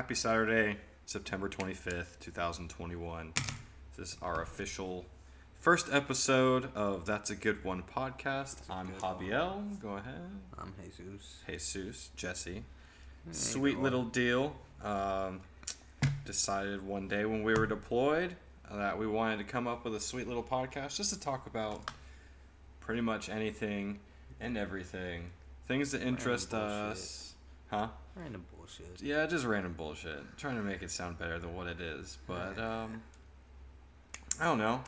Happy Saturday, September 25th, 2021. This is our official first episode of That's a Good One podcast. I'm good Javiel. Go ahead. I'm Jesus. Jesus, Jesse. Hey, Sweet go little deal. Um, decided one day when we were deployed that we wanted to come up with a sweet little podcast just to talk about pretty much anything and everything. Things that interest bullshit. us. Huh? Random bullshit. Yeah, just random bullshit. trying to make it sound better than what it is, but um, I don't know.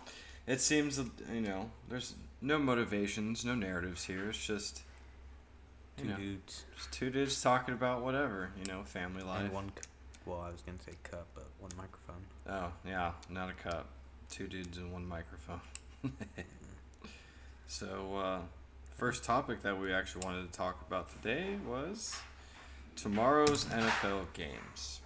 It seems that, you know there's no motivations, no narratives here. It's just Two know, dudes just two dudes talking about whatever, you know, family life. and one. Well, I was gonna say cup, but one microphone. Oh yeah, not a cup. Two dudes and one microphone. so uh, first topic that we actually wanted to talk about today was tomorrow's NFL games.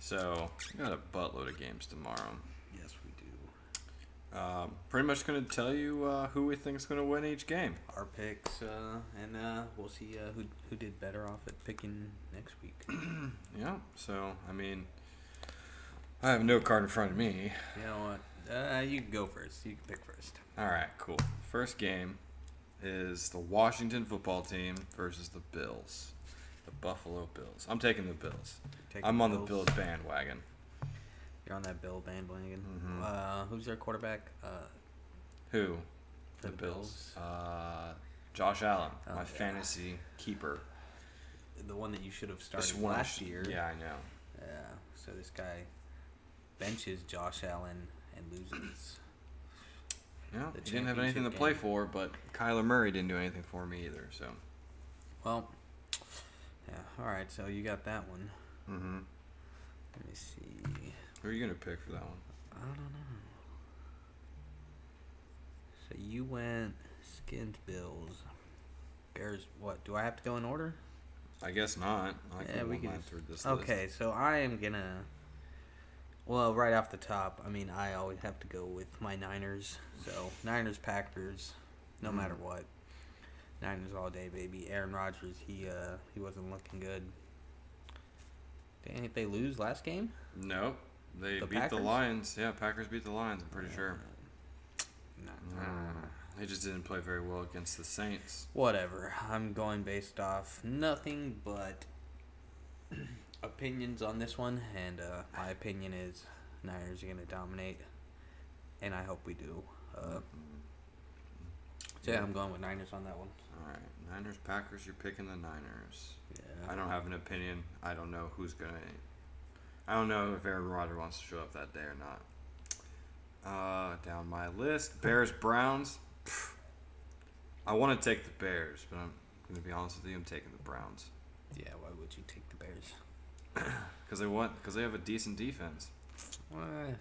So we got a buttload of games tomorrow. Yes, we do. Um, pretty much going to tell you uh, who we think is going to win each game. Our picks, uh, and uh, we'll see uh, who who did better off at picking next week. Yeah. So I mean, I have no card in front of me. you know what? Uh, you can go first. You can pick first. All right, cool. First game is the Washington football team versus the Bills, the Buffalo Bills. I'm taking the Bills. Take I'm on the Bills. Bills bandwagon. You're on that Bill bandwagon. Mhm. Uh, who's their quarterback? Uh, Who? For the Bills? Uh, Josh Allen, Oh, my yeah. fantasy keeper. the one that you should have started last sh- year. Yeah, I know. Yeah. So this guy benches Josh Allen and loses. Yeah, The he didn't have anything to play game. for, but Kyler Murray didn't do anything for me either. So. Well, yeah. All right. So you got that one. Mm-hmm. Let me see. Who are you gonna pick for that one? I don't know. So you went skins Bills. Bears. What? Do I have to go in order? I guess not. I Yeah, can we can this list. Okay. So I am gonna. Well, right off the top, I mean, I always have to go with my Niners. So Niners, Packers, no Mhm. matter what. Niners all day, baby. Aaron Rodgers, he uh he wasn't looking good. Didn't they lose last game? No, They The beat the Lions. Yeah, Packers beat the Lions. I'm pretty sure. Nah. Mm. They just didn't play very well against the Saints. Whatever. I'm going based off nothing but opinions on this one, and uh, my opinion is Niners are gonna dominate, and I hope we do. Uh, so yeah, I'm going with Niners on that one. All right, Niners, Packers. You're picking the Niners. Yeah. I don't have an opinion. I don't know who's gonna. I don't know if Aaron Rodgers wants to show up that day or not. Uh, down my list, Bears, Browns. I want to take the Bears, but I'm gonna be honest with you. I'm taking the Browns Yeah. Why would you take the Bears? because they want because they have a decent defense. Uh,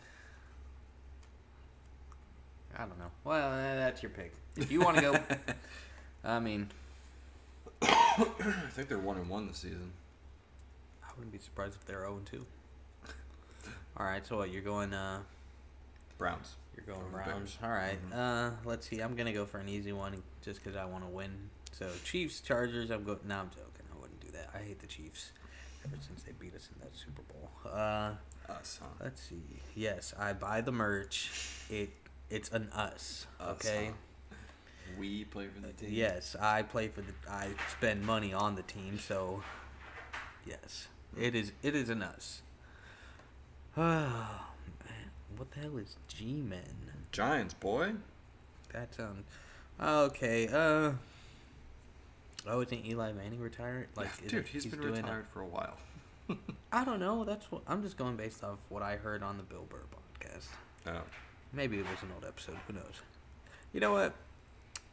I don't know. Well, that's your pick. If you want to go, I mean, I think they're one and one this season. I wouldn't be surprised if they're 0 and 2. All right, so what? You're going, uh, Browns. you're going Over Browns. Bears. All right. Mhm. Uh, let's see. I'm gonna go for an easy one just because I want to win. So Chiefs, Chargers. I'm going. No, I'm joking. I wouldn't do that. I hate the Chiefs. Ever since they beat us in that Super Bowl. Uh, Us, huh? let's see. Yes, I buy the merch. It it's an us. Us, Okay. huh? We play for the team. Yes, I play for the. I spend money on the team, so yes, it is. It is an us. Oh man, what the hell is G-men? Giants, boy. That sounds okay. Uh, oh, isn't Eli Manning retired? Like, is dude, it- he's been doing a- retired for a while. I don't know. That's what I'm just going based off what I heard on the Bill Burr podcast. Oh. Maybe it was an old episode. Who knows? You know what?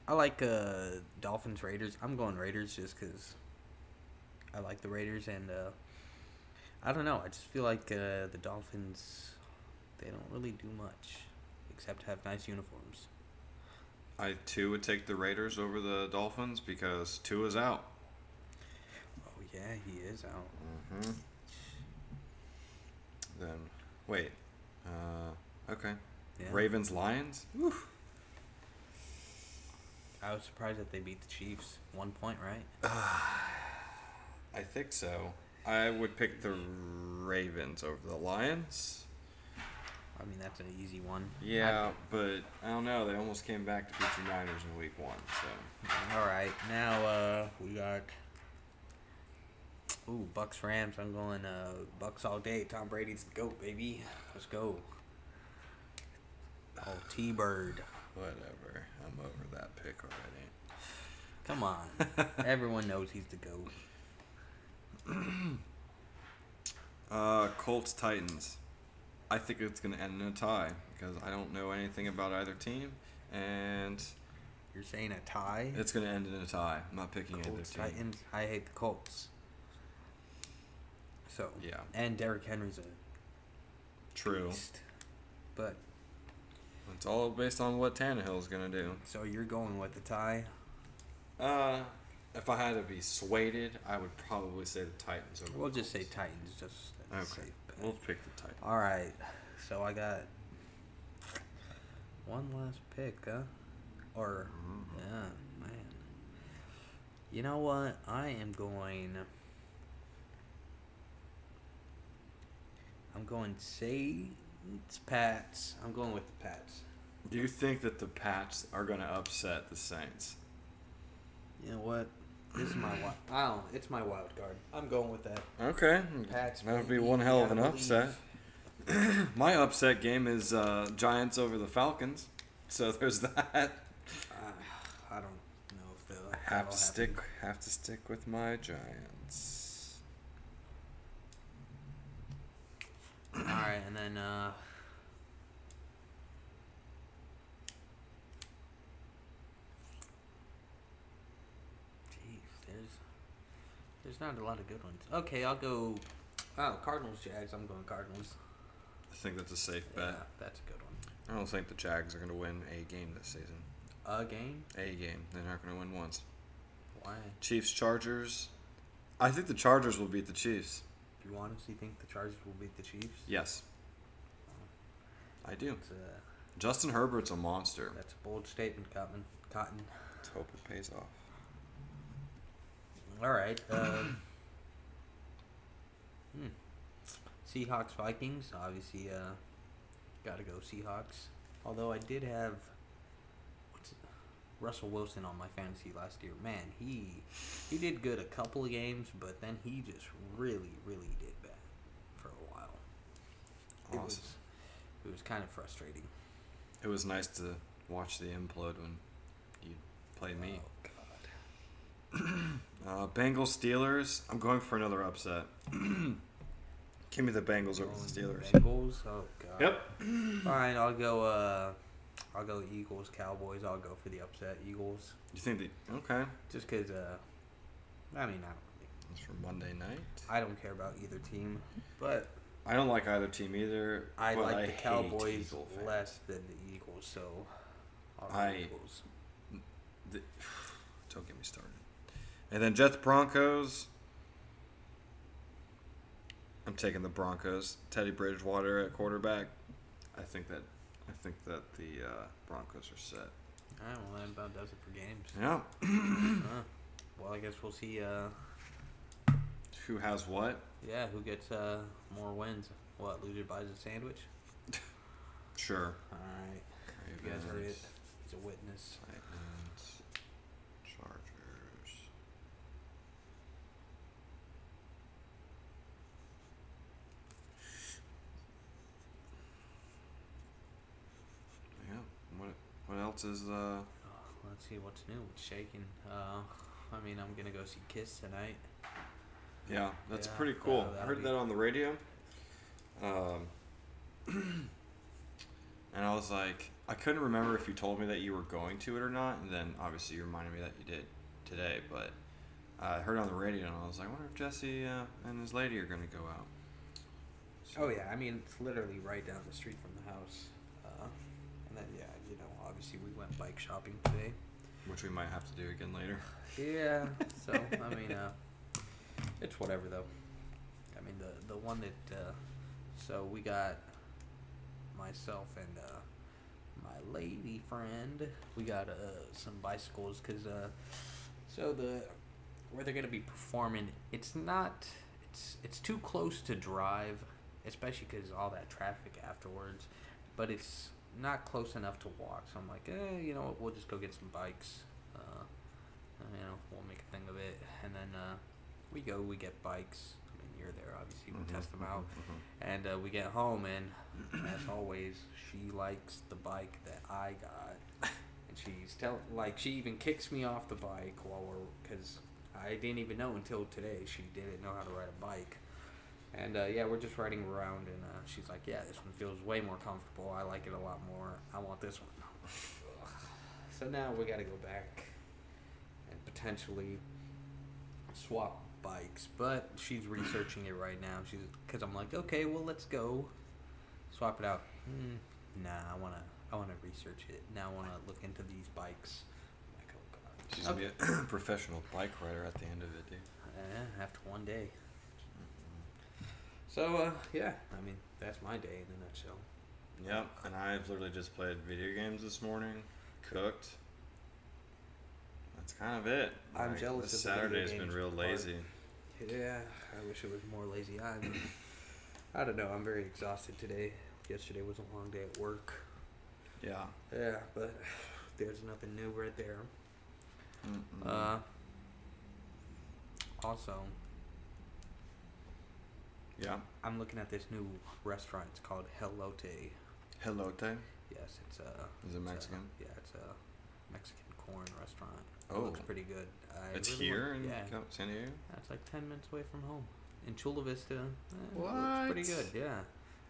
I like uh, Dolphins Raiders. I'm going Raiders just because I like the Raiders, and uh, I don't know. I just feel like uh, the Dolphins they don't really do much except have nice uniforms. I too would take the Raiders over the Dolphins because two is out. Oh yeah, he is out. Mm-hmm. Then wait. Uh, okay. Yeah. Ravens, Lions. Oof. I was surprised that they beat the Chiefs. One point, right? I think so. I would pick the Ravens over the Lions. I mean, that's an easy one. Yeah, but I don't know. They almost came back to beat the Niners in Week One. So All right, now uh, we got. Ooh, Bucks Rams. I'm going uh, Bucks all day. Tom Brady's the goat, baby. Let's go. Oh, T Bird. Whatever. I'm over that pick already. Come on. Everyone knows he's the goat. Uh, Colts Titans. I think it's gonna end in a tie because I don't know anything about either team, and You're saying a tie? it's gonna end in a tie. I'm not picking either Colts, team. Titans. I hate the Colts. So Yeah. and Derrick Henry's a True. beast. But It's all based on what Tannehill's gonna do. so you're going with the tie? Uh, if I had to be swayed, I would probably say the Titans over. We'll just say Titans, just Okay. We'll pick the Titans. All right. So I got one last pick, huh? Or Mhm. yeah, man. You know what? I am going. I'm going Saints Pats. I'm going with the Pats. Do you think that the Pats are gonna upset the Saints? You know what? This is my wild. Oh, it's my wild card. I'm going with that. Okay, Pats. that would be one hell of an upset. My upset game is uh, Giants over the Falcons. So there's that. Uh, I don't know if they'll Have to stick. Have to stick with my Giants. All right, and then uh, jeez, there's there's not a lot of good ones. Okay, I'll go. Oh, Cardinals, Jags. I'm going Cardinals. I think that's a safe bet. Yeah, that's a good one. I don't think the Jags are going to win a game this season. A game? A game. They're not going to win once. Why? Chiefs, Chargers. I think the Chargers will beat the Chiefs. Do you honestly think the Chargers will beat the Chiefs? Yes. I do. That's a Justin Herbert's a monster. that's a bold statement, Cotton. Cotton. Let's hope it pays off. All right. Uh, hmm. Seahawks Vikings. Obviously, uh, got to go Seahawks. Although I did have Russell Wilson on my fantasy last year. Man, he he did good a couple of games, but then he just really, really did bad for a while. It was it was kind of frustrating. It was nice to watch the implode when you played me. Oh God. Uh, Bengals, Steelers. I'm going for another upset. Give me the Bengals over the Steelers. Bengals. Oh God. Yep. All right, I'll go. Uh, I'll go Eagles, Cowboys. I'll go for the upset Eagles, You think that? Okay. just cause. Uh, I mean, I don't really. It's for Monday night. I don't care about either team, but I don't like either team either. I like I the Cowboys less than the Eagles, so I'll go I- Eagles. The, don't get me started. And then Jets, Broncos. I'm taking the Broncos. Teddy Bridgewater at quarterback. I think that I think that the uh, Broncos are set. All right, well that about does it for games. Yeah. Huh. Well, I guess we'll see. Uh, Who has what? yeah, who gets uh more wins? What loser buys a sandwich? Sure. All right, you guys heard it. He's a witness. Titans, Chargers. Yeah. What what else is uh Oh, let's see what's new. What's shaking? Uh, I mean, I'm gonna go see Kiss tonight. yeah, that's Yeah, pretty cool. that'll- I heard be- that on the radio. Um and I was like I couldn't remember if you told me that you were going to it or not, and then obviously you reminded me that you did today, but I heard on the radio and I was like, I wonder if Jesse uh, and his lady are gonna go out. Oh yeah, I mean it's literally right down the street from the house. Uh, and then yeah, obviously we went bike shopping today. which we might have to do again later. Yeah. So I mean, uh, it's whatever though. I mean the the one that uh, so we got myself and uh, my lady friend. We got uh, some bicycles because uh, so the where they're gonna be performing, it's not it's it's too close to drive, especially because all that traffic afterwards. But it's not close enough to walk. So I'm like, eh, you know what? We'll just go get some bikes. Uh, you know, we'll make a thing of it, and then uh, we go. We get bikes. I mean, you're there, obviously. We Mhm, test them out, mhm, mhm. and uh, we get home, and as always, she likes the bike that I got, and she's tell like she even kicks me off the bike while we're because I didn't even know until today she didn't know how to ride a bike. And uh, yeah, we're just riding around, and uh, she's like, "Yeah, this one feels way more comfortable. I like it a lot more. I want this one." so now we got to go back and potentially swap bikes, but she's researching it right now. She's because I'm like, "Okay, well, let's go swap it out." Mm, nah, I wanna, I wanna research it. Now I wanna look into these bikes. I'm like, oh god. She's gonna be a professional bike rider at the end of it, dude. Eh, after one day. So uh, yeah, I mean that's my day in a nutshell. Yep, and I've literally just played video games this morning, cooked. That's kind of it. I'm jealous This of the Saturday's been real lazy. Yeah, I wish it was more lazy. I, I don't know. I'm very exhausted today. Yesterday was a long day at work. Yeah. Yeah, but there's nothing new right there. Mm-mm. Uh, also, yeah. I'm looking at this new restaurant. It's called Helote. Hellote. Yes, it's a. Is it it's a- Mexican? yeah, it's a Mexican corn restaurant. Oh. it looks pretty good. I It's really here want- in yeah, San Diego. That's like 10 minutes away from home. In Chula Vista. eh, it Looks pretty good, yeah.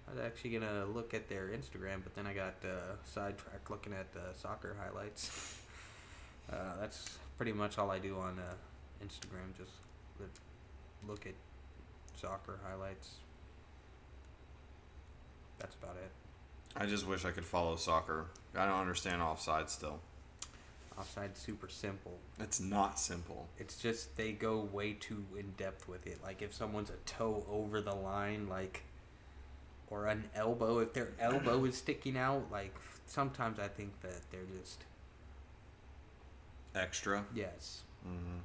I was actually going to look at their Instagram, but then I got uh, sidetracked looking at uh, soccer highlights. uh, that's pretty much all I do on uh, Instagram. Just look at soccer highlights. That's about it. I just wish I could follow soccer. I don't understand offside still. Offside's super simple. It's not simple. It's just they go way too in depth with it. Like if someone's a toe over the line, like or an elbow, if their elbow is sticking out, like sometimes I think that they're just Extra. yes. Mm-hmm.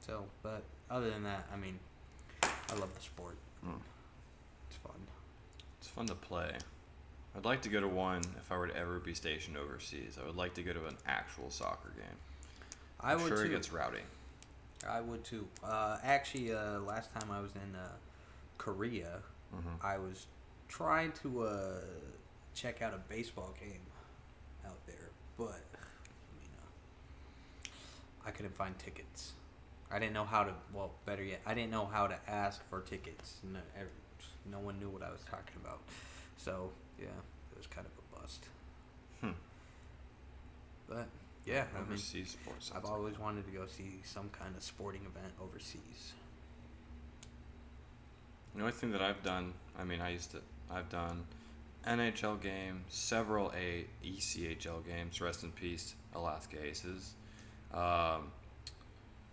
So, but other than that, I mean, I love the sport. Mm. It's fun. It's fun to play. I'd like to go to one if I were to ever be stationed overseas. I would like to go to an actual soccer game. I I'm would sure too. it gets rowdy. I would too. Uh, actually, uh, last time I was in uh, Korea, Mm-hmm. I was trying to uh, check out a baseball game out there, but I uh, I couldn't find tickets. I didn't know how to. Well, better yet, I didn't know how to ask for tickets. No, ev- no one knew what I was talking about. So yeah, it was kind of a bust. Hmm. But yeah, I mean, overseas sports. I've sounds like- always wanted to go see some kind of sporting event overseas. The only thing that I've done, I mean, I used to, I've done NHL game, several A ECHL games. Rest in peace, Alaska Aces, um,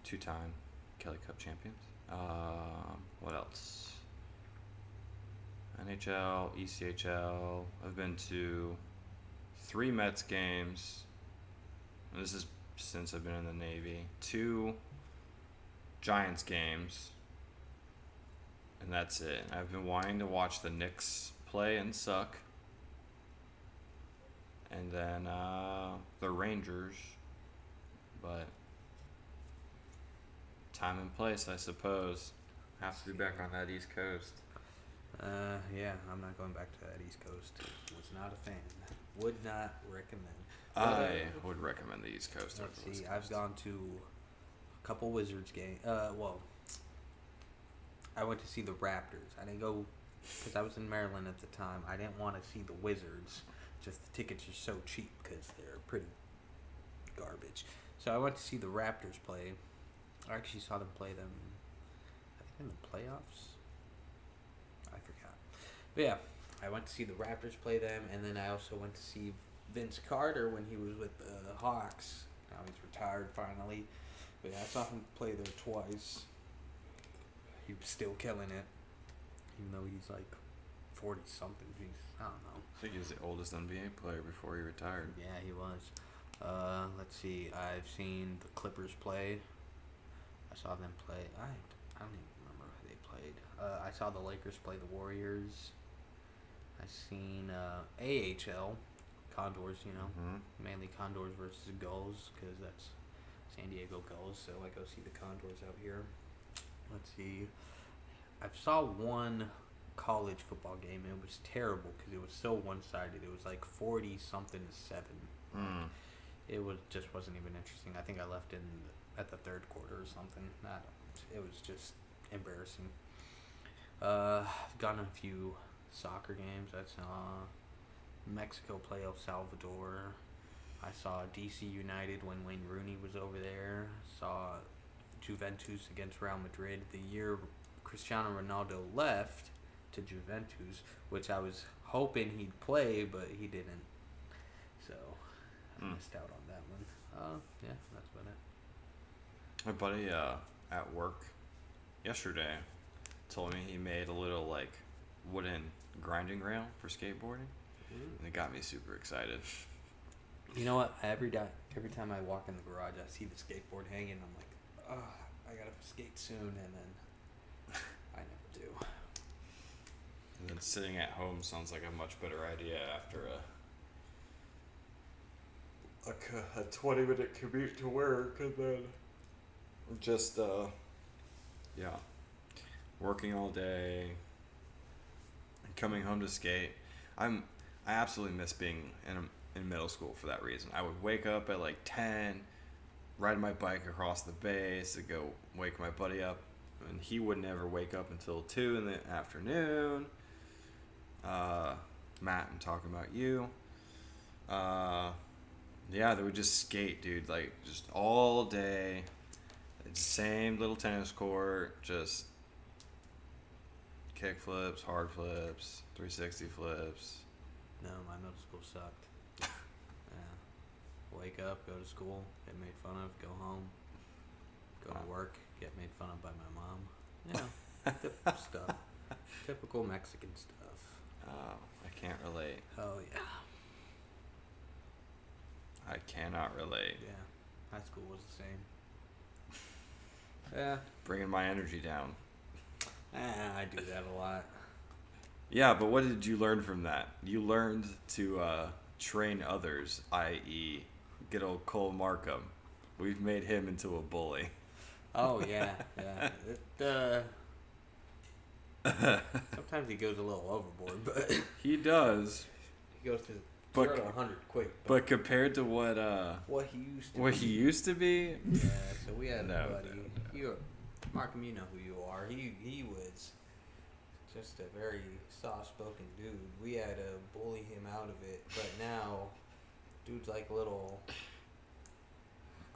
two-time Kelly Cup champions. Um, what else? NHL, ECHL. I've been to three Mets games. This is since I've been in the Navy. Two Giants games and that's it. I've been wanting to watch the Knicks play and suck, and then uh, the Rangers, but time and place, I suppose. Have to be back on that East Coast. Uh, yeah, I'm not going back to that East Coast. Was not a fan. Would not recommend. I Uh, would recommend the East Coast. Let's see. I've gone to a couple Wizards game. Uh, well, I went to see the Raptors. I didn't go because I was in Maryland at the time. I didn't want to see the Wizards. Just the tickets are so cheap because they're pretty garbage. So I went to see the Raptors play. I actually saw them play them. I think in the playoffs. I forgot. But yeah, I went to see the Raptors play them, and then I also went to see Vince Carter when he was with the Hawks. Now he's retired finally. But yeah, I saw him play there twice. He was still killing it, even though he's like forty something. He's I don't know. I think he was the oldest NBA player before he retired. Yeah, he was. Uh, let's see. I've seen the Clippers play. I saw them play. I I don't even remember who they played. Uh, I saw the Lakers play the Warriors. I seen uh, AHL Condors. You know, hmm mainly Condors versus Gulls because that's San Diego Gulls. So I go see the Condors out here. Let's see. I saw one college football game. and It was terrible because it was so one sided. It was like forty something to seven. Mm. It was just wasn't even interesting. I think I left in at the third quarter or something. It was just embarrassing. Uh, I've gone to a few soccer games. I saw Mexico play El Salvador. I saw DC United when Wayne Rooney was over there. Saw Juventus against Real Madrid the year Cristiano Ronaldo left to Juventus, which I was hoping he'd play, but he didn't. So I Hmm. missed out on that one. Uh, yeah, that's about it. My buddy uh, at work yesterday told me he made a little like wooden grinding rail for skateboarding, and it got me super excited. You know what? Every day, every time I walk in the garage, I see the skateboard hanging. I'm like, oh, I gotta skate soon, and then I never do. And then sitting at home sounds like a much better idea after a a twenty minute commute to work, and then just uh, yeah, working all day, and coming home to skate. I'm I absolutely miss being in in middle school for that reason. I would wake up at like ten, ride my bike across the base to go wake my buddy up, and he would never wake up until two in the afternoon. Uh, Matt, I'm talking about you. Uh, yeah, they would just skate, dude, like just all day. Same little tennis court, just kick flips, hard flips, 360 flips. No, my middle school sucked. yeah. Wake up, go to school, get made fun of, go home, go to work, get made fun of by my mom. Yeah, typical stuff. Typical Mexican stuff. Oh, I can't relate. Oh yeah, I cannot relate. yeah. High school was the same. Yeah, Bringing my energy down. ah, I do that a lot. Yeah, but what did you learn from that? You learned to uh, train others, i.e., good old Cole Markham. We've made him into a bully. Oh yeah, yeah. It, uh, sometimes he goes a little overboard, but He does, he goes to But- zero to hundred quick. but compared to what uh, what he used to what be, he used to be, Yeah, so we had No, a buddy. no, no. You, Markham, you know who you are. He he was just a very soft-spoken dude. We had to bully him out of it, but now, dude's like little.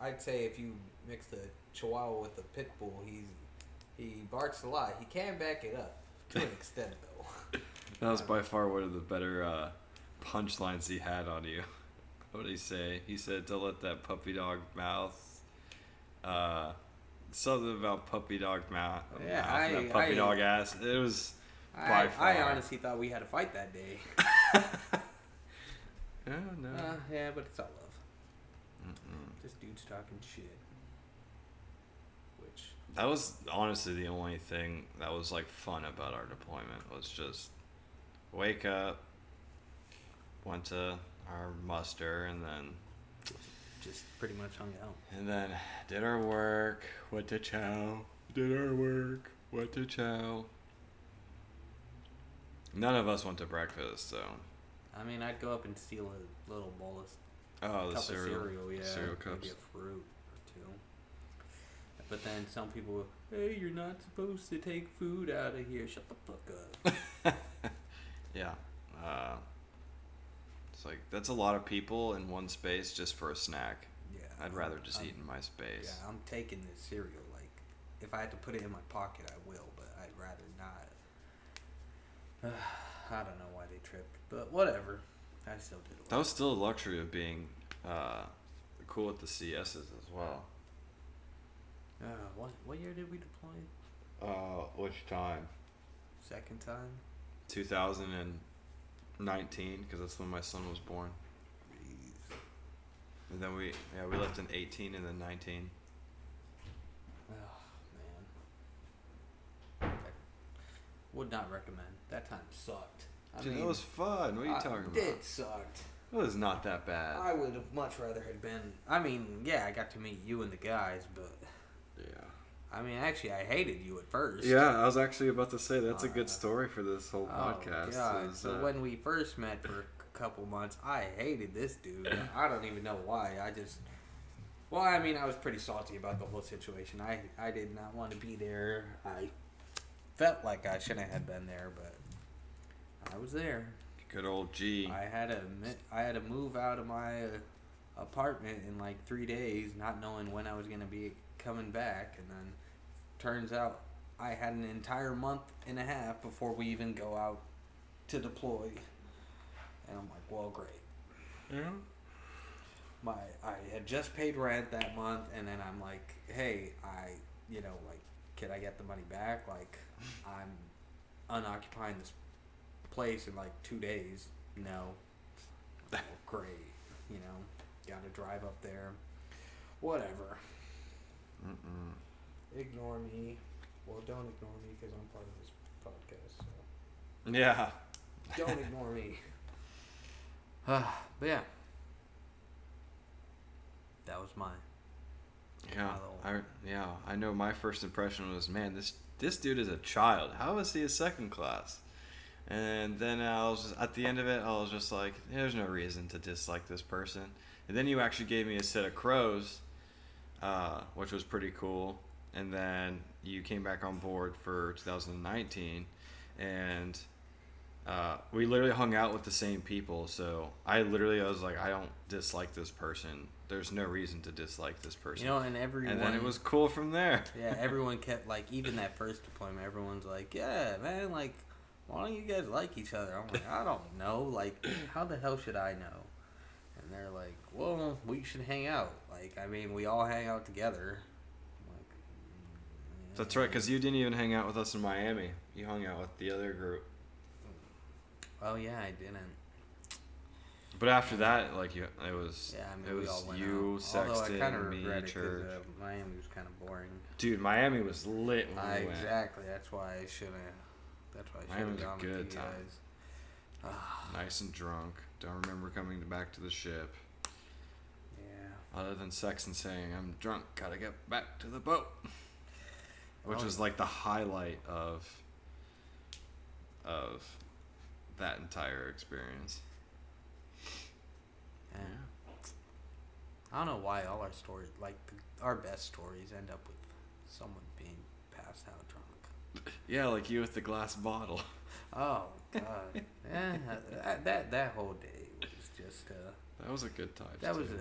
I'd say if you mix the Chihuahua with the pit bull, he's he barks a lot. He can back it up to an extent, though. that was by far one of the better uh, punchlines he had on you. What did he say? He said to let that puppy dog mouth. Uh, something about puppy dog mouth. Yeah, and puppy I- dog ass. It was. I, By I honestly thought we had a fight that day. Oh no. Uh, yeah, but it's all love. Mm-mm. This dude's talking shit. Which That was honestly the only thing that was like fun about our deployment was just wake up, went to our muster, and then just pretty much hung out. and then did our work, went to chow, did our work, went to chow. None of us went to breakfast, so I mean, I'd go up and steal a little bowl of oh the cup cereal, of cereal, yeah, cereal maybe a fruit or two. But then some people, will, hey, you're not supposed to take food out of here. Shut the fuck up. Yeah, uh, it's like that's a lot of people in one space just for a snack. yeah, I'd rather just I'm- eat in my space. Yeah, I'm taking this cereal. Like, if I had to put it in my pocket, I will, but I'd rather not. I don't know why they tripped, but whatever. I still did. That was still a luxury of being uh, cool with the CSs as well. Uh, what what year did we deploy? Uh, which time? Second time. 2019, because that's when my son was born. And then we, yeah, we left in 18 and then 19. Oh man. Would not recommend. That time sucked. I Dude, that was fun. What are you I- talking about? It sucked. It was not that bad. I would have much rather had been. I mean, yeah, I got to meet you and the guys, but yeah. I mean, actually, I hated you at first. Yeah, I was actually about to say that's a Uh, good story for this whole Oh, podcast. God. is, So uh, when we first met for a couple months, I hated this dude. I don't even know why. I just. Well, I mean, I was pretty salty about the whole situation. I, I did not want to be there. I felt like I shouldn't have been there, but I was there. good old G. I had to I had to move out of my uh, apartment in like three days, not knowing when I was gonna be coming back, and then turns out I had an entire month and a half before we even go out to deploy, and I'm like, well, great. yeah. My I had just paid rent that month, and then I'm like, hey, I you know like, can I get the money back? Like, I'm unoccupying this place in like two days. No. Oh, great. You know, got to drive up there. Whatever. Mm-mm. Ignore me. Well, don't ignore me because I'm part of this podcast. So Yeah. don't ignore me. Uh, but yeah, that was mine. Yeah, My I yeah, I know. My first impression was, man, this this dude is a child. How is he a second class? And then I was at the end of it, I was just like, there's no reason to dislike this person. And then you actually gave me a set of crows, uh, which was pretty cool. And then you came back on board for 2019, and uh, we literally hung out with the same people. So I literally I was like, I don't dislike this person. There's no reason to dislike this person. You know, and everyone. and then it was cool from there. Yeah, everyone kept like even that first deployment. Everyone's like, "Yeah, man, like, why don't you guys like each other?" I'm like, "I don't know. Like, how the hell should I know?" And they're like, "Well, we should hang out. Like, I mean, we all hang out together." Like, "Mm, That's right, because you didn't even hang out with us in Miami. You hung out with the other group. Oh yeah, I didn't. But after that, like you, it was Yeah, I mean, it was you, out. Sexton, Although I kind of me, regret it because church. uh, Miami was kind of boring. Dude, Miami was lit when I, we went. exactly. That's why I shouldn't. That's why I should have a gone with good you time. guys. Nice and drunk. Don't remember coming back to the ship. Other than Sexton saying, "I'm drunk, gotta get back to the boat," which was like the highlight of of that entire experience. Yeah. I don't know why all our stories, like the, our best stories, end up with someone being passed out drunk. Yeah, like you with the glass bottle. Oh God, yeah, that, that that whole day was just uh, That was a good time. that was a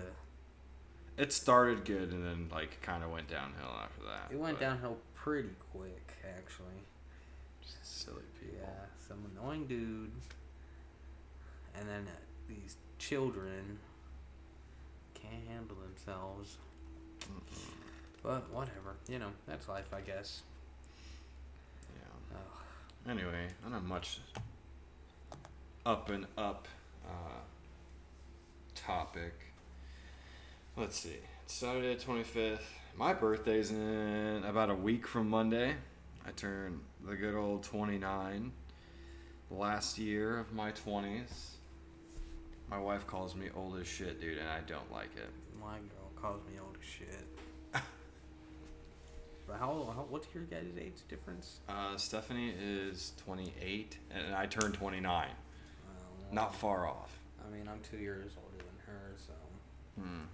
It started good and then like kind of went downhill after that. it went but downhill pretty quick actually. just Silly people. Yeah, some annoying dude, and then uh, these children can't handle themselves. Mm-mm. But whatever, you know, that's life, I guess. Yeah. Ugh. Anyway, I don't have much up and up uh, topic. Let's see. It's Saturday the 25th. My birthday's in about a week from Monday. I turn the good old 29. Last year of my 20s. My wife calls me old as shit, dude, and I don't like it. My girl calls me old as shit. but how, how? What's your guys' age difference? Uh, Stephanie is 28, and I turned 29. Well, Not far off. I mean, I'm two years older than her, so. Hmm.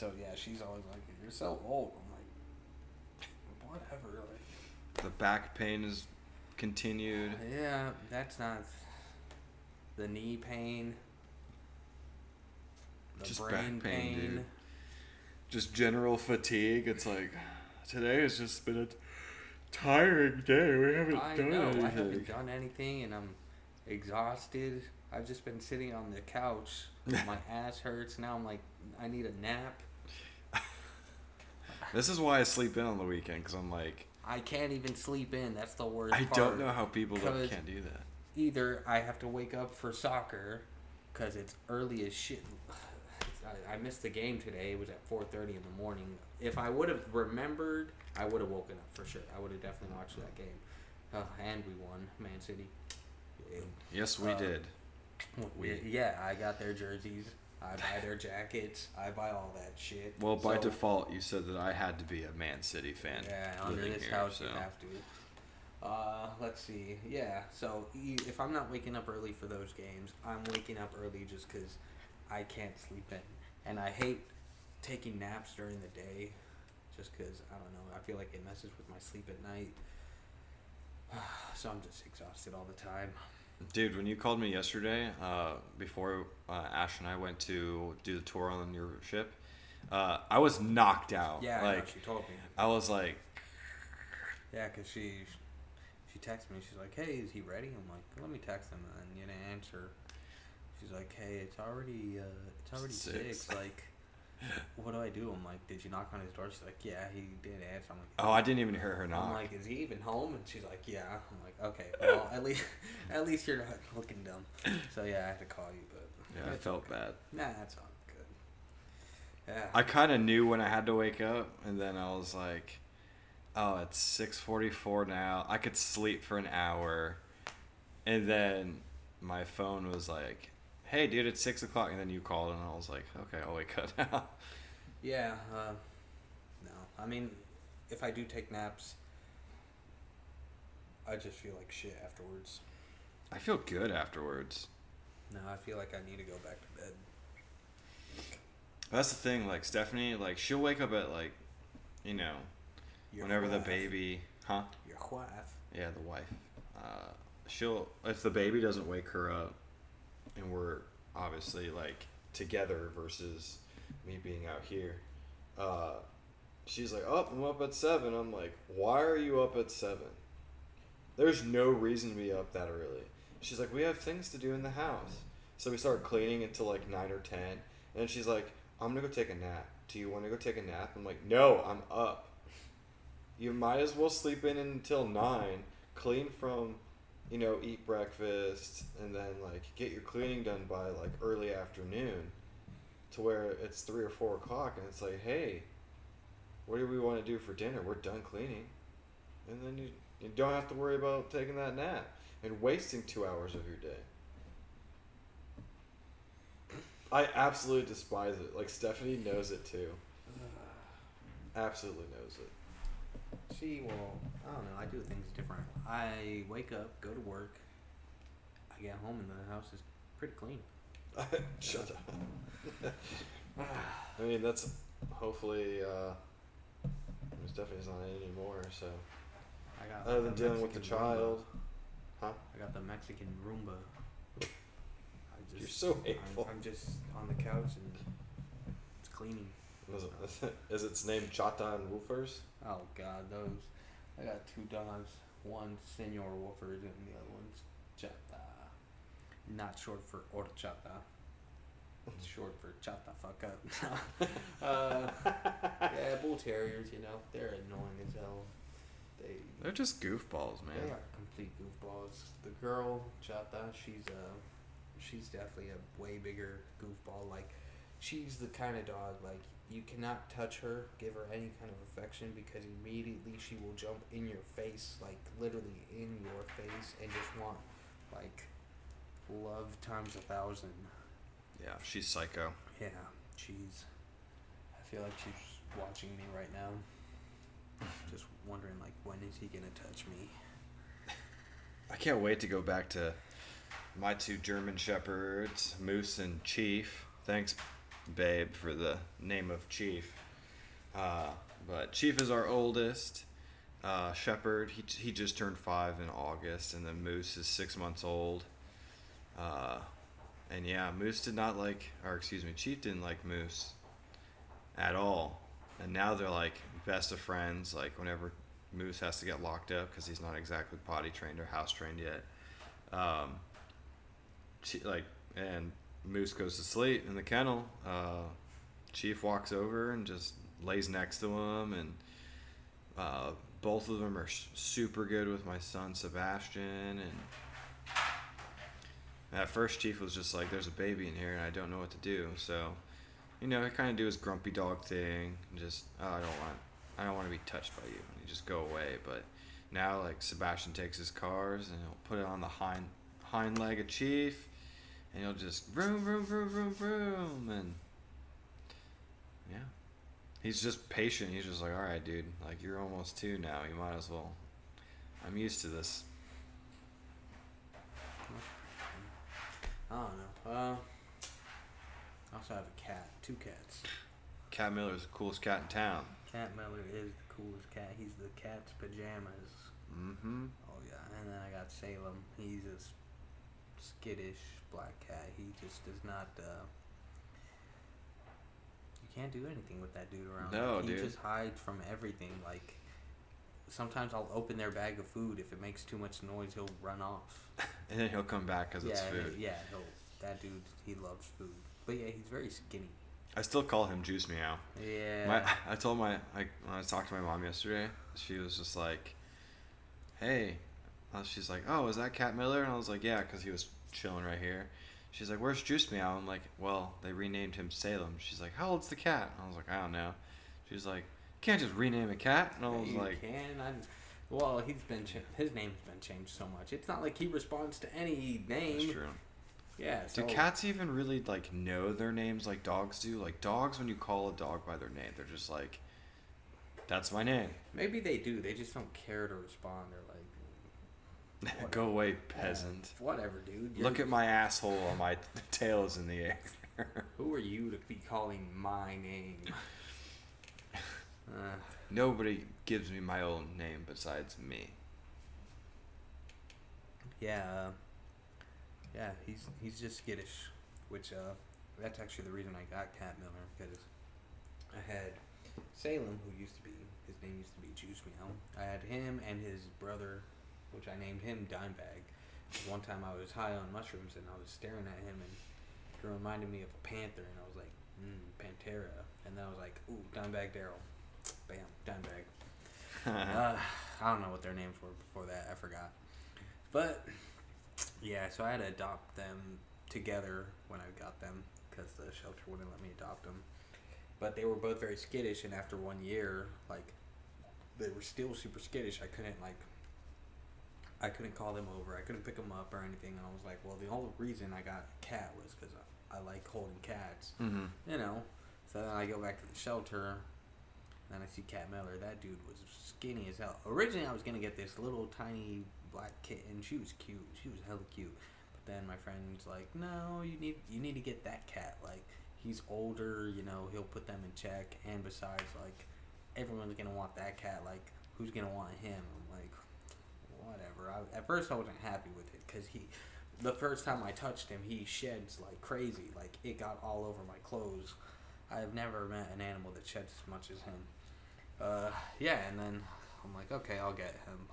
So yeah, she's always like, "You're so old." I'm like, whatever. Like, The back pain is continued. Uh, yeah, that's not the knee pain. The Just brain back pain, pain. dude. Just general fatigue. It's like today has just been a tiring day. We haven't I done know. anything. I haven't done anything, and I'm exhausted. I've just been sitting on the couch. My ass hurts. Now I'm like, I need a nap. This is why I sleep in on the weekend because I'm like, I can't even sleep in. That's the worst. I part. don't know how people can't do that. Either I have to wake up for soccer, cause it's early as shit. I, I missed the game today. It was at 4:30 in the morning. If I would have remembered, I would have woken up for sure. I would have definitely watched that game. Oh, and we won, Man City. Yes, we Uh, did. We, yeah, I got their jerseys. I buy their jackets. I buy all that shit. Well, by So- default, you said that I had to be a Man City fan. Yeah, under this here, house you so- have to. Uh, let's see. Yeah, so you, if I'm not waking up early for those games, I'm waking up early just because I can't sleep in, and I hate taking naps during the day, just because I don't know. I feel like it messes with my sleep at night. so I'm just exhausted all the time. Dude, when you called me yesterday, uh, before uh, Ash and I went to do the tour on your ship, uh, I was knocked out. Yeah, I know, like she told me. I was like, Yeah, cause she she texted me. She's like, "Hey, is he ready?" I'm like, "Let me text him." And you didn't answer. She's like, "Hey, it's already uh, it's already Six. six. Like, what do I do?" I'm like, "Did you knock on his door?" She's like, "Yeah, he did answer." I'm like, oh, I didn't even hear her knock. I'm like, "Is he even home?" And she's like, "Yeah." I'm like, "Okay, well, at least at least you're not looking dumb." So yeah, I had to call you, but yeah, I felt okay. bad. Nah, that's all good. Yeah. I kind of knew when I had to wake up, and then I was like, "Oh, it's six forty-four now. I could sleep for an hour," and then my phone was like, "Hey, dude, it's six o'clock," and then you called, and I was like, "Okay, I'll wake up now." Yeah, uh, no. I mean, if I do take naps, I just feel like shit afterwards. I feel good afterwards. No, I feel like I need to go back to bed. That's the thing. Like Stephanie, like she'll wake up at like, you know, Your whenever the baby, huh? Your wife. Yeah, the wife. Uh, she'll if the baby doesn't wake her up, and we're obviously like together versus me being out here. Uh, she's like, "Oh, I'm up at 7. I'm like, "Why are you up at seven? There's no reason to be up that early." She's like, "We have things to do in the house." So we start cleaning until like nine or ten, and she's like, "I'm gonna go take a nap. Do you want to go take a nap?" I'm like, "No, I'm up." You might as well sleep in until nine, clean from, you know, eat breakfast, and then like get your cleaning done by like early afternoon, to where it's three or four o'clock, and it's like, hey, what do we want to do for dinner? We're done cleaning, and then you you don't have to worry about taking that nap and wasting two hours of your day. I absolutely despise it. Like Stephanie knows it too. Absolutely knows it. See, well, I don't know. I do things different. I wake up, go to work. I get home, and the house is pretty clean. Shut up. I mean, that's hopefully. Uh, Stephanie's not anymore, so I got other than dealing with the child, Roomba. I got the Mexican Roomba. I You're so I'm- hateful. I'm, just on the couch and it's cleaning. Is, it, is its name Chata and Woofers? Oh God, those. I got two dogs. One Senor Wolfers and the other one's Chata. Not short for horchata. It's short for chata fuck up. uh, yeah, bull terriers. You know they're annoying as hell. They They're just goofballs, man. they are complete goofballs. The girl Chata, she's uh she's definitely a way bigger goofball. Like she's the kind of dog like you cannot touch her, give her any kind of affection because immediately she will jump in your face, like literally in your face, and just want like love times a thousand. Yeah, she's psycho. Yeah, she's. I feel like she's watching me right now, just wondering like when is he gonna touch me. I can't wait to go back to my two German shepherds, Moose and Chief. Thanks, babe, for the name of Chief. Uh, but Chief is our oldest uh, shepherd. He, he just turned five in August, and then Moose is six months old. Uh, and yeah, Moose did not like, or excuse me, Chief didn't like Moose at all. And now they're like best of friends. Like whenever Moose has to get locked up because he's not exactly potty trained or house trained yet. Um, Chi- like and Moose goes to sleep in the kennel. Uh, Chief walks over and just lays next to him, and uh, both of them are super good with my son Sebastian. And at first, Chief was just like, "There's a baby in here, and I don't know what to do." So, you know, he kind of do his grumpy dog thing, just, "Oh, I don't want, I don't want to be touched by you," and just go away. But now like Sebastian takes his cars and he'll put it on the hind hind leg of Chief, and he'll just vroom vroom vroom vroom vroom and yeah, he's just patient. He's just like, all right, dude, like you're almost two now. You might as well. I'm used to this. I don't know. Uh, I also have a cat. Two cats. Cat Miller's the coolest cat in town. Cat Miller is the coolest cat. He's the cat's pajamas. Mm-hmm. Oh yeah, and then I got Salem. He's a skittish black cat. He just does not. Uh, you can't do anything with that dude around. No, Like, he dude. just hides from everything. Like sometimes I'll open their bag of food. If it makes too much noise, he'll run off. And then he'll come back because yeah, it's he- food. yeah. He'll. That dude, he loves food. But yeah, he's very skinny. I still call him Juice Meow. Yeah. My, I told my like when I talked to my mom yesterday, she was just like, "Hey," uh, she's like, "Oh, is that Cat Miller?" And I was like, "Yeah," because he was chilling right here. She's like, "Where's Juice Meow?" I'm like, "Well, they renamed him Salem." She's like, "How old's the cat?" And I was like, "I don't know." She's like, "Can't just rename a cat." And I was you like, can. I, well, he's been cha- his name's been changed so much. It's not like he responds to any name. "That's true." Yeah. Do cats even really like know their names like dogs do? Like dogs, when you call a dog by their name, they're just like, "That's my name." maybe they do. They just don't care to respond. They're like, Go away, "Yeah, peasant. whatever, dude. Look You're- at my asshole while my tail is in the air. Who are you to be calling my name? Uh, Nobody gives me my own name besides me. yeah. Uh, yeah. He's he's just skittish, which uh, that's actually the reason I got Cat Miller because I had Salem, who used to be his name used to be Juice Meow. I had him and his brother, which I named him Dimebag. One time I was high on mushrooms and I was staring at him and he reminded me of a panther and I was like, mm, Pantera. And then I was like, ooh, Dimebag Darrell. Bam, Dimebag. uh, I don't know what their names were before that. I forgot. But yeah, so I had to adopt them together when I got them because the shelter wouldn't let me adopt them. But they were both very skittish, and after one year, like they were still super skittish. I couldn't like. I couldn't call them over. I couldn't pick them up or anything. And I was like, well, the only reason I got a cat was because I, I like holding cats mm-hmm. you know. So then I go back to the shelter, and I see Cat Miller. That dude was skinny as hell. Originally, I was gonna get this little tiny black kitten. She was cute. She was hella cute. But then my friend's like, "No, you need you need to get that cat. Like he's older. You know, he'll put them in check. And besides, like everyone's gonna want that cat. Like who's gonna want him?" Whatever. I, at first, I wasn't happy with it because he the first time I touched him, he sheds like crazy. Like it got all over my clothes. I have never met an animal that sheds as much as him. Uh, yeah, and then I'm like, okay, I'll get him.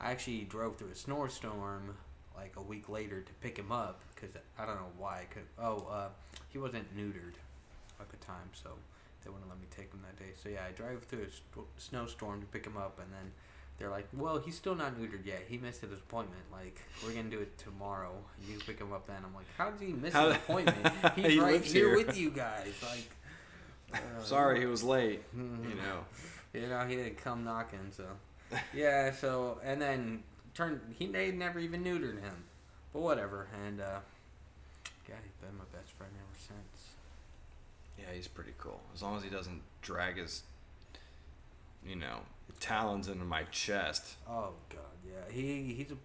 I actually drove through a snowstorm like a week later to pick him up because I don't know why I could. Oh, uh, he wasn't neutered at the time, so they wouldn't let me take him that day. So yeah, I drive through a st- snowstorm to pick him up, and then they're like, "Well, he's still not neutered yet. He missed his appointment. Like, we're gonna do it tomorrow. You pick him up then." I'm like, "How did he miss How- his appointment? He's He right here, here." with you guys." Like, uh, Sorry, he was late. You know. you know, he didn't come knocking. So, yeah. So, and then turned he they never even neutered him, but whatever. And uh, yeah, he's been my best friend ever since. Yeah, he's pretty cool. As long as he doesn't drag his, you know, talons into my chest. Oh God, yeah. He he's a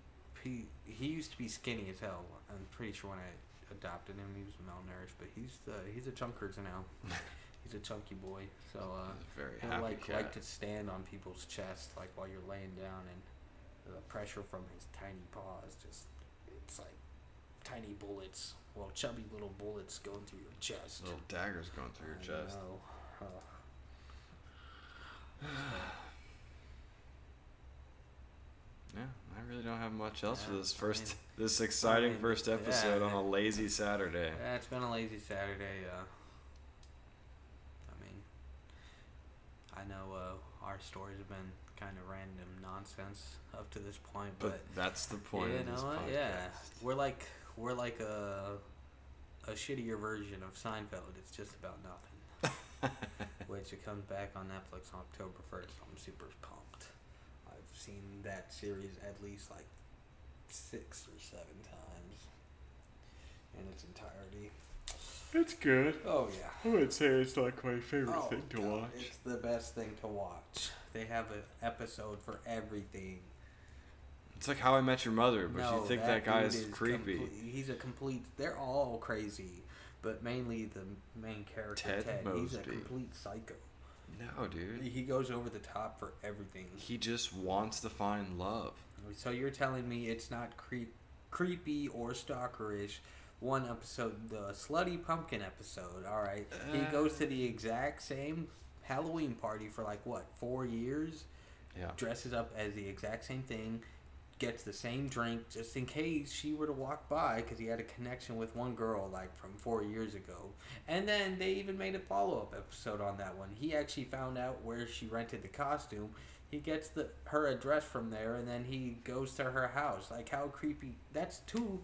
he he used to be skinny as hell. I'm pretty sure when I adopted him, he was malnourished, but he's the he's a chunkers now. he's a chunky boy, so uh, very he'll like cat. like to stand on people's chest, like while you're laying down, and the pressure from his tiny paws just it's like tiny bullets, well, chubby little bullets going through your chest. Little daggers going through your I chest. know. Uh, Yeah, I really don't have much else for Yeah, this I first, mean- this exciting mean, first yeah, episode on a lazy Saturday. Yeah, it's been a lazy Saturday. Uh, I mean, I know uh, our stories have been kind of random nonsense up to this point, But, but, that's the point you know what? Yeah, we're like we're like a a shittier version of Seinfeld. It's just about nothing. Which it comes back on Netflix on October first. I'm super pumped. I've seen that series at least like six or seven times in its entirety. It's good. Oh yeah. I would say it's like my favorite Oh, thing to God, watch. It's the best thing to watch. They have an episode for everything. It's like How I Met Your Mother, but no, you think that, guy dude is, creepy. comple- he's a complete. They're all crazy, but mainly the main character Ted Ted. He's a Mosby. complete psycho. No, dude. He goes over the top for everything. He just wants to find love. So you're telling me it's not creep, creepy or stalkerish? One episode, the slutty pumpkin episode. All right, he Uh. goes to the exact same Halloween party for like what four years. Yeah. Dresses up as the exact same thing, gets the same drink just in case she were to walk by because he had a connection with one girl like from four years ago. And then they even made a follow up episode on that one. He actually found out where she rented the costume. He gets the her address from there, and then he goes to her house. Like how creepy! That's too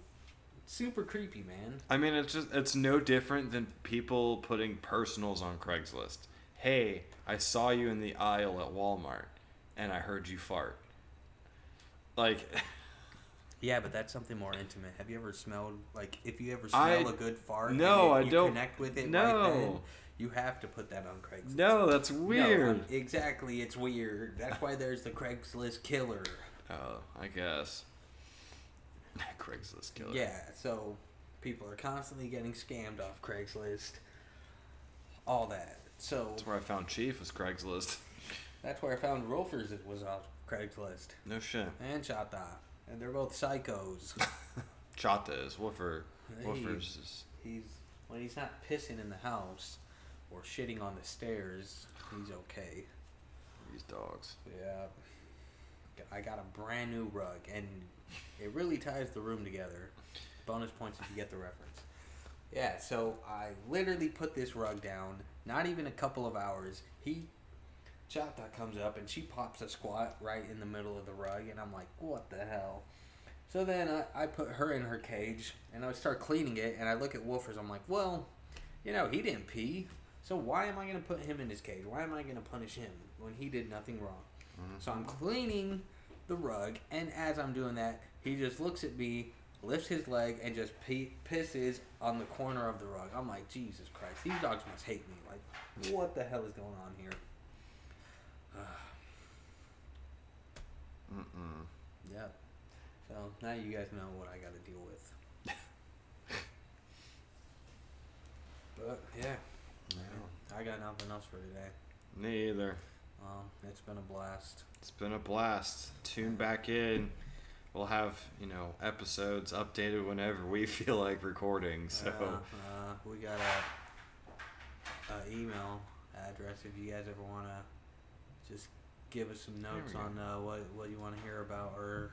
super creepy, man. I mean, it's just it's no different than people putting personals on Craigslist. Hey, I saw you in the aisle at Walmart, and I heard you fart. Like, Yeah, but that's something more intimate. Have you ever smelled like if you ever smell a good fart? No, I and you don't- Connect with it. no. right then, you have to put that on Craigslist. no, that's weird. um, exactly, it's weird. That's why there's the Craigslist killer. oh, I guess. Craigslist killer. Yeah, so people are constantly getting scammed off Craigslist. All that. So That's where I found Chief was Craigslist. that's where I found Rolfers. It was off Craigslist No shit. and Chata, and they're both psychos. Chata is Woofer. Hey. Woofers is. He's when he's not pissing in the house or shitting on the stairs. He's okay. These dogs. Yeah. I got a brand new rug, and it really ties the room together. Bonus points if you get the reference. Yeah, so I literally put this rug down. Not even a couple of hours. He, Chata comes up and she pops a squat right in the middle of the rug, and I'm like, what the hell? So then I, I put her in her cage, and I start cleaning it, and I look at Wolfers. I'm like, well, you know, he didn't pee. So why am I going to put him in his cage? Why am I going to punish him when he did nothing wrong? Mm-hmm. So I'm cleaning the rug, and as I'm doing that, he just looks at me, lifts his leg, and just pee- pisses on the corner of the rug. I'm like, Jesus Christ, these dogs must hate me. Like, what the hell is going on here? Mm-mm. Yeah. So now you guys know what I got to deal with. but yeah, Yeah. I got nothing else for today. Me either. Um, it's been a blast. It's been a blast. Tune back in. We'll have, you know, episodes updated whenever we feel like recording. So, Uh, uh, we got a, a email address if you guys ever want to just give us some notes on uh, what what you want to hear about, or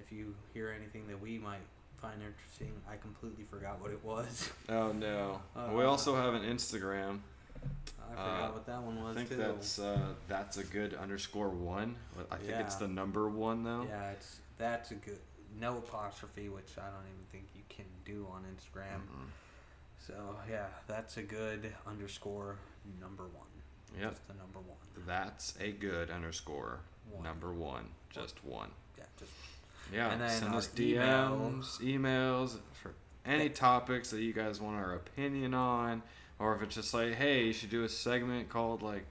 if you hear anything that we might find interesting. I completely forgot what it was. oh no. Uh, we also have an Instagram. I forgot Uh, what that one was I think too. that's uh, that's a good underscore one. I think it's the number one though. yeah, it's that's a good no apostrophe, which I don't even think you can do on Instagram. Mm-mm. So yeah, that's a good underscore number one. Yep. Just the number one. That's a good underscore One. number one. Just one. Yeah, just Yeah. And then send us email. DMs, emails for any topics that you guys want our opinion on, or if it's just like, hey, you should do a segment called like,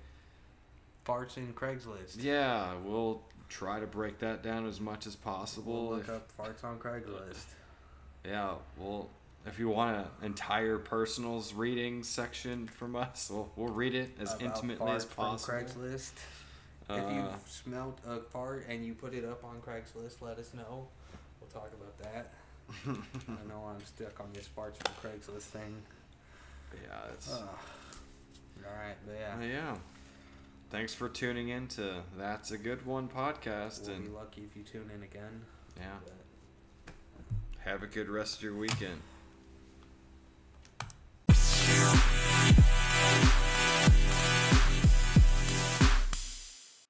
farts in Craigslist. yeah, we'll try to break that down as much as We'll possible. look if- up farts on Craigslist. Yeah, well, if you want an entire personals reading section from us, we'll, we'll read it as About intimately as possible. Craigslist. if Uh, you've smelt a fart and you put it up on Craigslist, let us know. We'll talk about that. I know I'm stuck on this farts from Craigslist thing. yeah, it's. Ugh. All right, but yeah, Uh, yeah. Thanks for tuning in to That's a Good One podcast. we'll and be lucky if you tune in again. yeah, But have a good rest of your weekend you.